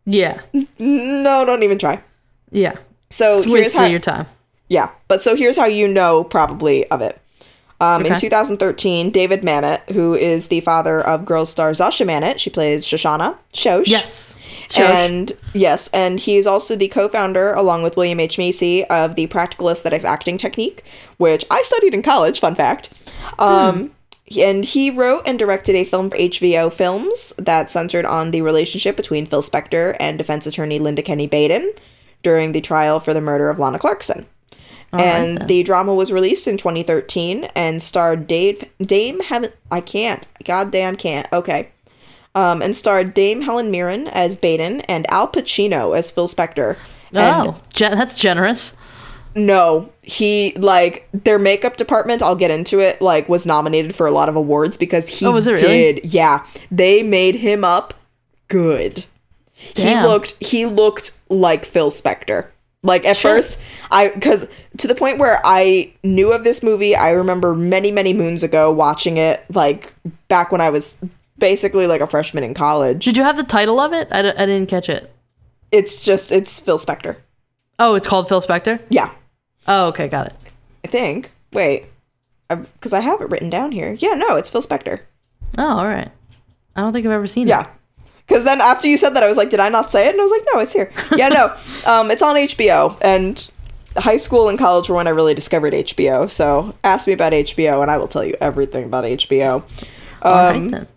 Yeah. No, don't even try. Yeah. So It's here's how, your time. yeah, but so here's how you know probably of it. Um, In 2013, David Mamet, who is the father of Girls star Zosia Mamet, she plays Shoshana Shosh. Yes. Sure. And yes, and he is also the co-founder, along with William H Macy, of the Practical Aesthetics Acting Technique, which I studied in college. Fun fact. Um, And he wrote and directed a film for HBO Films that centered on the relationship between Phil Spector and defense attorney Linda Kenny Baden during the trial for the murder of Lana Clarkson. And the drama was released in 2013 and starred Dave Dame Helen I can't goddamn can't okay um, and starred Dame Helen Mirren as Baden and Al Pacino as Phil Spector. And oh, ge- that's generous. no, he like their makeup department. I'll get into it. Like was nominated for a lot of awards because he Oh, was it really? did. Yeah, they made him up good. Damn. He looked he looked like Phil Spector. Like at Shit. first, I because to the point where I knew of this movie. I remember many many moons ago watching it. Like back when I was basically like a freshman in college. Did you have the title of it? I, d- I didn't catch it. It's just it's Phil Spector. Oh, it's called Phil Spector? Yeah, Oh, okay, got it. I think. Wait, because I have it written down here. Yeah, no, it's Phil Spector. Oh, all right. I don't think I've ever seen it. Yeah. Because then after you said that, I was like, did I not say it? And I was like, no, it's here. [laughs] Yeah, no. um, it's on HBO. And high school and college were when I really discovered HBO. So ask me about HBO and I will tell you everything about HBO. All Um, right then.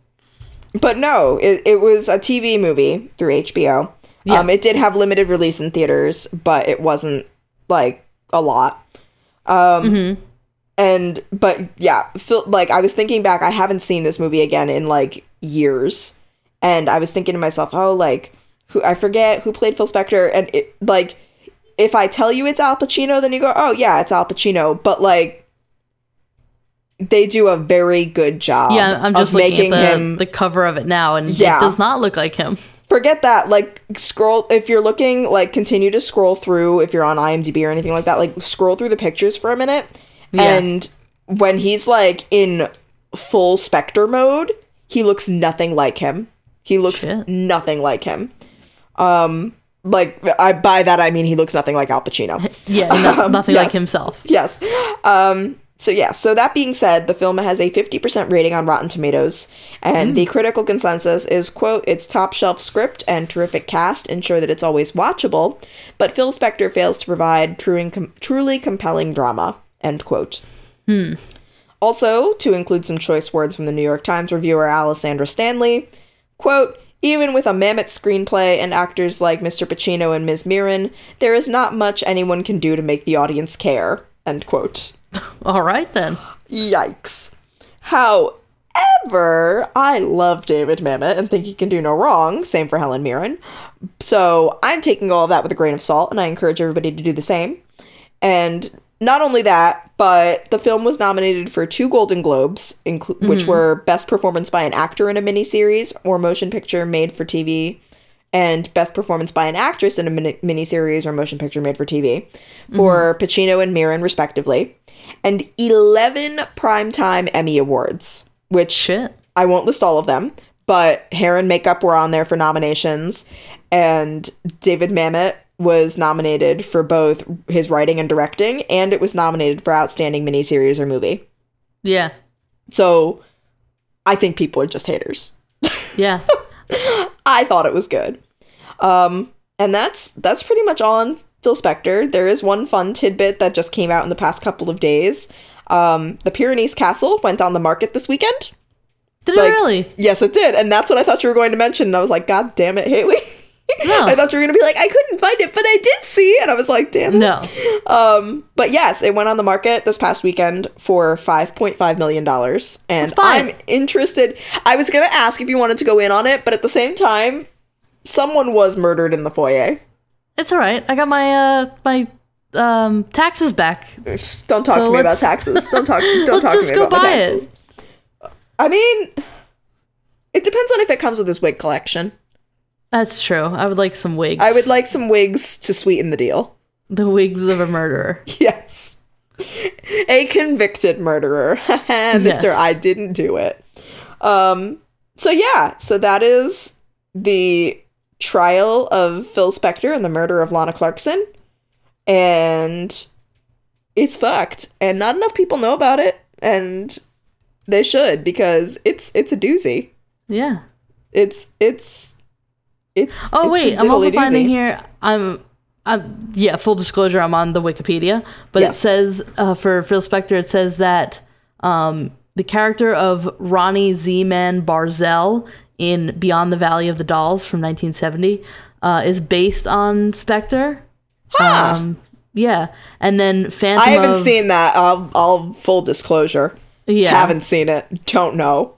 But no, it, it was a TV movie through HBO. Yeah. Um, it did have limited release in theaters, but it wasn't like a lot. Um, and but yeah, Phil, like I was thinking back, I haven't seen this movie again in like years, and I was thinking to myself, oh, like who I forget who played Phil Spector, and it like if I tell you it's Al Pacino, then you go, oh yeah, it's Al Pacino, but like. They do a very good job. Yeah, I'm just looking making at the, him the cover of it now, and Yeah. it does not look like him. forget that like scroll if you're looking like continue to scroll through if you're on imdb or anything like that like scroll through the pictures for a minute Yeah. and when he's like in full Spector mode he looks nothing like him he looks Shit. nothing like him um like i by that i mean he looks nothing like al pacino [laughs] Yeah, no- [laughs] Um, nothing like himself. yes. Um, so yeah, so that being said, the film has a 50% rating on Rotten Tomatoes, and the critical consensus is quote, its top shelf script and terrific cast ensure that it's always watchable, but Phil Spector fails to provide true and com- truly compelling drama, end quote. Hmm. Also, to include some choice words from the New York Times reviewer Alessandra Stanley, quote, even with a Mamet screenplay and actors like Mr. Pacino and Ms. Mirren, there is not much anyone can do to make the audience care, end quote. [laughs] All right then. Yikes. However, I love David Mamet and think he can do no wrong. Same for Helen Mirren. So I'm taking all of that with a grain of salt, and I encourage everybody to do the same. And not only that, but the film was nominated for two Golden Globes, inclu- which mm-hmm. were Best Performance by an Actor in a Miniseries or Motion Picture Made for TV, and Best Performance by an Actress in a mini- miniseries or motion picture made for TV for mm-hmm. Pacino and Mirren, respectively, and 11 Primetime Emmy Awards, which Shit. I won't list all of them, but hair and makeup were on there for nominations, and David Mamet was nominated for both his writing and directing, and it was nominated for Outstanding Miniseries or Movie. Yeah. So I think people are just haters. [laughs] Yeah. I thought it was good. Um, and that's that's pretty much all on Phil Spector. There is one fun tidbit that just came out in the past couple of days. Um, the Pyrenees Castle went on the market this weekend. Did Like- it really? Yes, it did, and that's what I thought you were going to mention. And I was like, God damn it, Haley! [laughs] No. I thought you were going to be like, I couldn't find it, but I did see, and I was like, damn. No. Um, but yes, it went on the market this past weekend for five point five million dollars, and I'm interested. I was gonna ask if you wanted to go in on it, but at the same time, someone was murdered in the foyer. It's all right. I got my uh my um taxes back. Don't talk So to me about taxes. Don't talk. [laughs] Don't talk to me about my buy it. taxes. I mean, it depends on if it comes with this wig collection. That's true. I would like some wigs. I would like some wigs to sweeten the deal. the wigs of a murderer. [laughs] Yes. A convicted murderer. [laughs] Mr. Yes. I didn't do it. Um so yeah, so that is the trial of Phil Spector and the murder of Lana Clarkson. And it's fucked. And not enough people know about it. And they should because it's it's a doozy. Yeah. It's it's it's Oh it's wait, I'm also diddly finding here. I'm, I'm. Yeah, full disclosure. I'm on the Wikipedia, but Yes. it says uh, for Phil Spector, it says that um, the character of Ronnie Z-Man Barzell in Beyond the Valley of the Dolls from 1970 uh, is based on Spector. Huh. Um, yeah, and then Phantom. I haven't of- seen that. I'll, I'll full disclosure. Yeah, Haven't seen it. Don't know.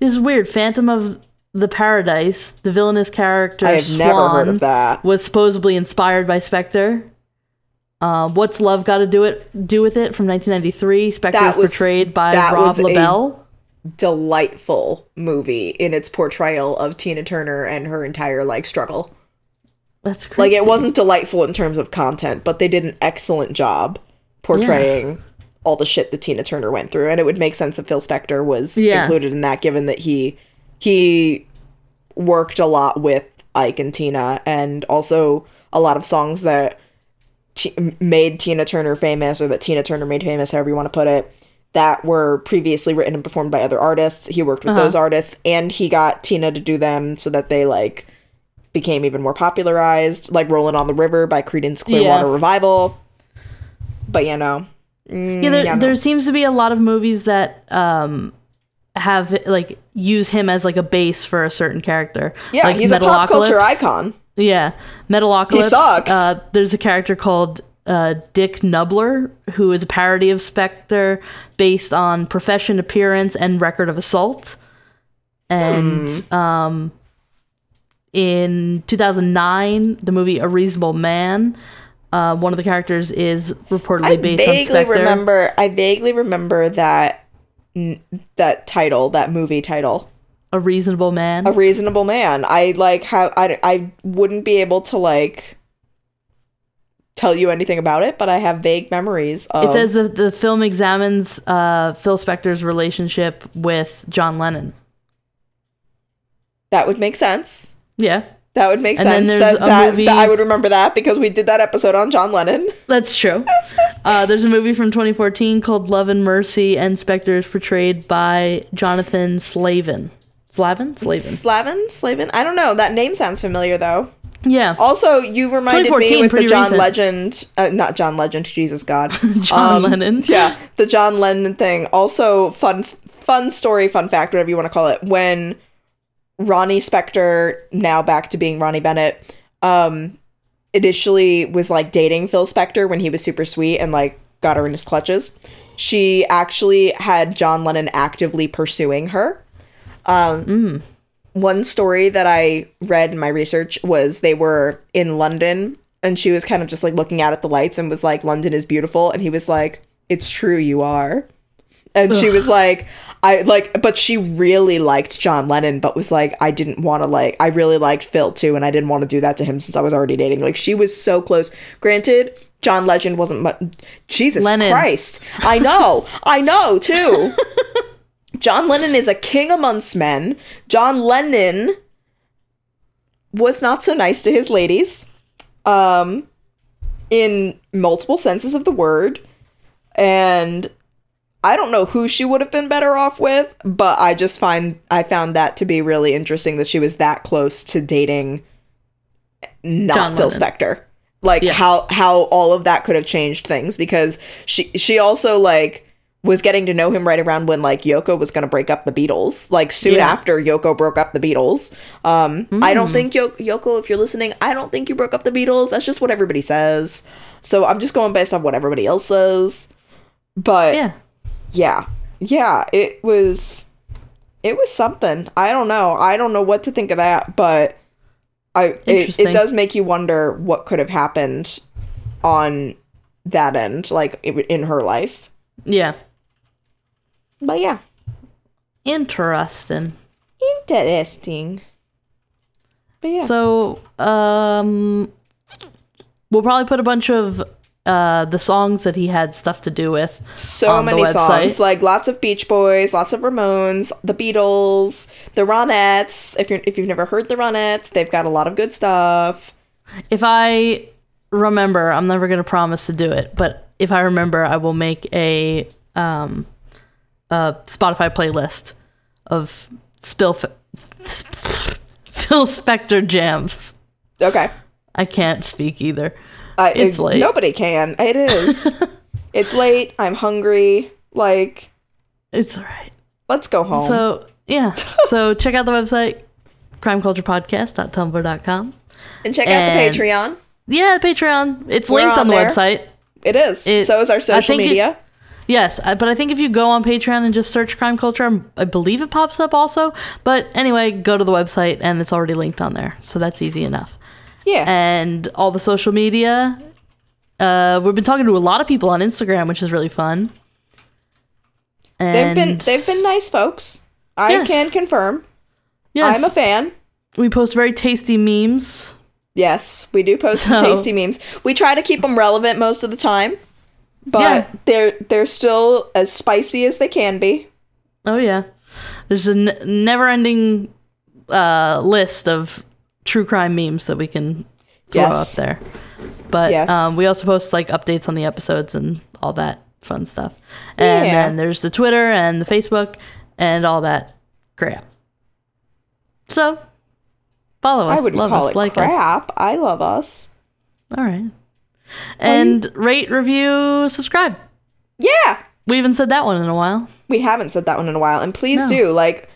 This is weird. Phantom of the Paradise, the villainous character I have Swan, never heard of that. was supposedly inspired by Spector. Uh, What's Love Got to Do it do with it from 1993? Spector That was was- portrayed by that Rob was a- LaBelle. Delightful movie in its portrayal of Tina Turner and her entire like struggle. That's crazy. Like it wasn't delightful in terms of content, but they did an excellent job portraying all the shit that Tina Turner went through, and it would make sense that Phil Spector was Yeah. included in that, given that he he worked a lot with Ike and Tina, and also a lot of songs that t- made Tina Turner famous, or that Tina Turner made famous, however you want to put it, that were previously written and performed by other artists. He worked with Uh-huh. those artists, and he got Tina to do them so that they like became even more popularized, like "Rolling on the River" by Creedence Clearwater Yeah. Revival. But you know, yeah, there, yeah, no. there seems to be a lot of movies that um, have like use him as like a base for a certain character. yeah, like he's a pop culture icon. Yeah, Metalocalypse. He sucks. Uh, there's a character called uh, Dick Knubbler who is a parody of Spector based on Profession Appearance and Record of Assault. And Hmm. um, in 2009, the movie A Reasonable Man. Uh, one of the characters is reportedly I based on Spector. I vaguely remember. I vaguely remember that that title, that movie title. A Reasonable Man. a reasonable man i like how I, I wouldn't be able to like tell you anything about it but i have vague memories of it says the, the film examines uh, Phil Spector's relationship with John Lennon. that would make sense Yeah. That would make And sense there's that, a that, movie- that i would remember that because we did that episode on john lennon [laughs] That's true. Uh, there's a movie from 2014 called Love and Mercy, and Spector is portrayed by Jonathan Slavin. Slavin? Slavin. slavin slavin i don't know that name sounds familiar though Yeah. also you reminded me with the john recent. legend uh, not john legend jesus god [laughs] John Um, Lennon. [laughs] yeah the john lennon thing also fun fun story fun fact whatever you want to call it when ronnie spector now back to being ronnie bennett um initially was like dating phil spector when he was super sweet and like got her in his clutches. She actually had john lennon actively pursuing her. Um one story that i read in my research was they were in london and she was kind of just like looking out at the lights and was like london is beautiful. And he was like it's true you are. And she was like i like but she really liked john lennon but was like i didn't want to like i really liked phil too and i didn't want to do that to him since i was already dating. Like she was so close. Granted john legend wasn't much jesus Lennon. christ. I know. I know too. [laughs] John lennon is a king amongst men. John lennon was not so nice to his ladies um in multiple senses of the word and I don't know who she would have been better off with, but I just find I found that to be really interesting that she was that close to dating not John Phil Lennon. Spector. Like Yeah. how how all of that could have changed things because she she also like was getting to know him right around when like Yoko was going to break up the Beatles. Like soon Yeah. after Yoko broke up the Beatles. Um I Hmm. don't think Yo- Yoko if you're listening, I don't think you broke up the Beatles. That's just what everybody says. So I'm just going based on what everybody else says. But Yeah. Yeah yeah it was it was something i don't know i don't know what to think of that but I it, it does make you wonder what could have happened on that end, like in her life. Yeah. But yeah, Interesting. interesting. But yeah, So, um, we'll probably put a bunch of uh the songs that he had stuff to do with. so many songs, like lots of Beach Boys, lots of Ramones, the Beatles, the Ronettes. If you're if you've never heard the Ronettes, they've got a lot of good stuff. If I remember, I'm never gonna promise to do it, but if I remember, I will make a um a Spotify playlist of Spill Phil Spector jams. Okay, I can't speak either. Uh, It's it- late. Nobody can. It is. [laughs] it's late. I'm hungry. Like, It's all right. let's go home. So yeah. [laughs] so check out the website crimeculturepodcast.tumblr.com. and check out and- the Patreon. Yeah, the Patreon. It's We're linked on on the there. website. It is. It- so is our social think it- media. Yes, but I think if you go on Patreon and just search crime culture, I believe it pops up also. But anyway, go to the website and it's already linked on there, so that's easy enough. Yeah. And all the social media, uh, we've been talking to a lot of people on Instagram, which is really fun. they've been they've been nice folks. I Yes. can confirm. yes, I'm a fan. we post very tasty memes. Yes, we do post So- tasty memes. We try to keep them relevant most of the time, but Yeah. they're they're still as spicy as they can be. Oh yeah, there's a n- never-ending uh, list of true crime memes that we can throw Yes. out there. But Yes. um, we also post like updates on the episodes and all that fun stuff. And Yeah. then there's the Twitter and the Facebook and all that crap. So follow us, I wouldn't love call us, it like us. crap. I love us. All right. And rate, review, subscribe. Yeah, We haven't said that one in a while. we haven't said that one in a while, and please No. do like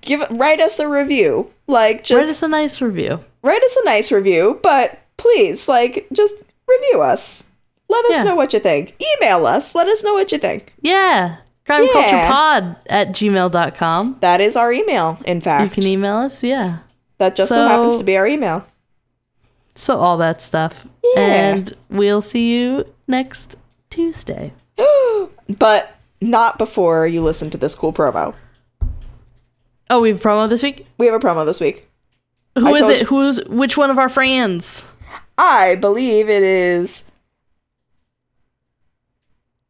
give write us a review. Like just Write us a nice review. write us a nice review, but please, like, just review us. Let us Yeah. know what you think. Email us. Let us know what you think. Yeah. Yeah. Crimeculturepod at gmail.com. That is our email, in fact. You can email us. Yeah. that just so, So- happens to be our email. So all that stuff. Yeah. And we'll see you next Tuesday. [gasps] But not before you listen to this cool promo. Oh, we have a promo this week? We have a promo this week. Who I is it? you- Who's which one of our friends? I believe it is.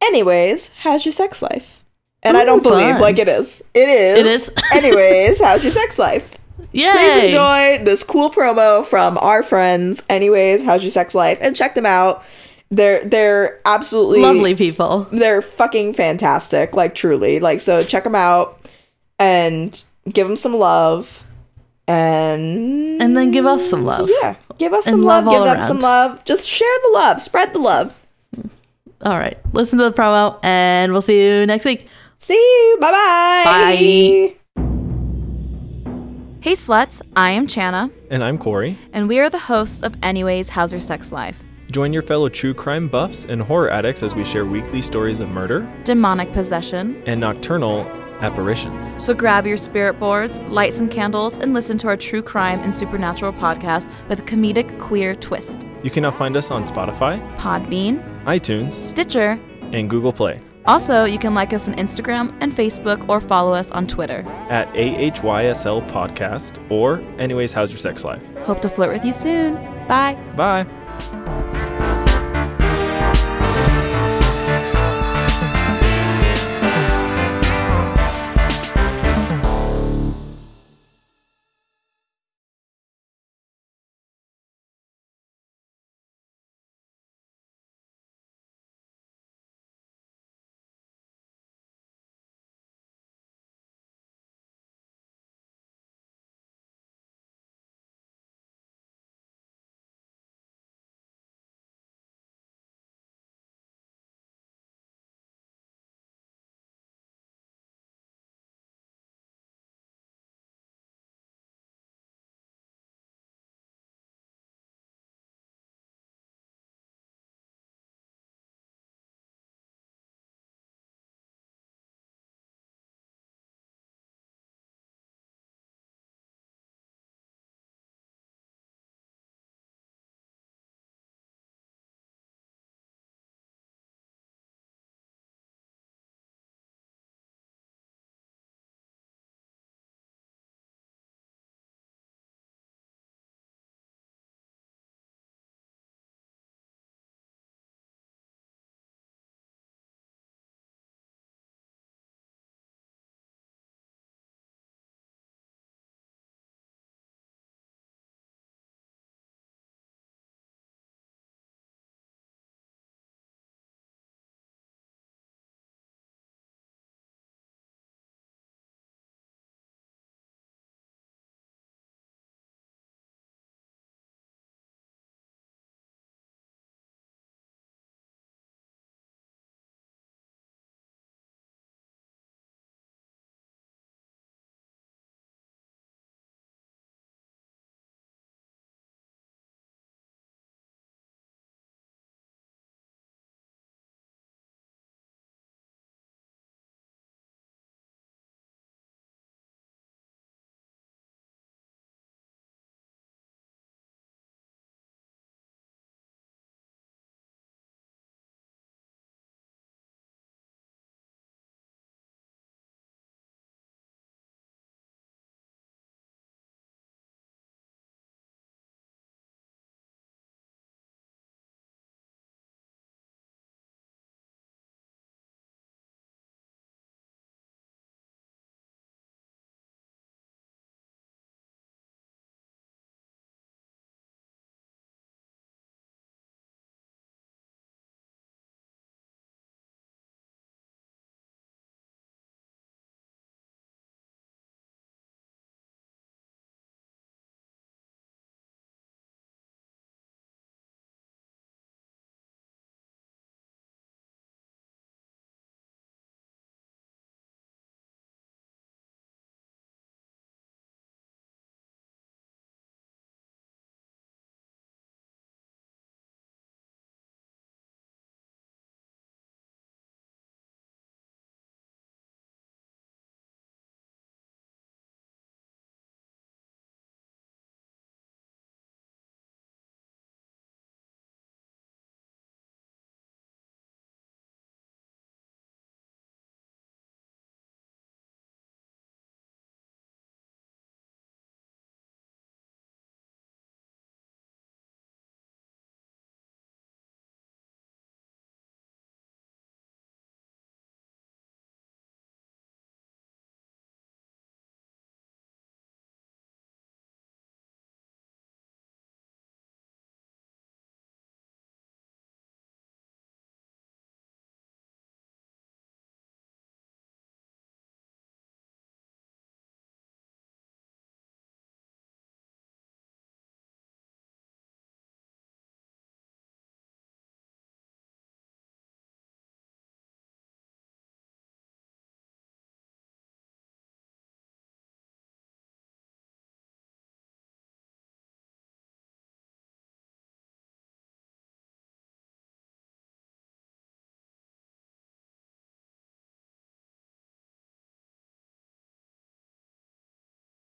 Anyways, how's your sex life? And I don't believe fun. like it is. It is. It is. [laughs] Anyways, how's your sex life? Yay! Please enjoy this cool promo from our friends. Anyways, how's your sex life? And check them out. They're they're absolutely Lovely people. They're fucking fantastic. Like truly. Like so check them out and give them some love and And then give us some love. yeah, give us And some love, love give all them some love. Just share the love, spread the love. All right. Listen to the promo and we'll see you next week. See you. Bye-bye. Bye. Hey sluts, I am Chana, And I'm Corey. and we are the hosts of Anyways How's Your Sex Life? Join your fellow true crime buffs and horror addicts as we share weekly stories of murder Demonic possession. and nocturnal apparitions. So grab your spirit boards, light some candles, and listen to our true crime and supernatural podcast with a comedic queer twist. You can now find us on Spotify, Podbean, iTunes, Stitcher. and Google Play Also, you can like us on Instagram and Facebook or follow us on Twitter. at AHYSL Podcast or Anyways, How's Your Sex Life? Hope to flirt with you soon. Bye. Bye.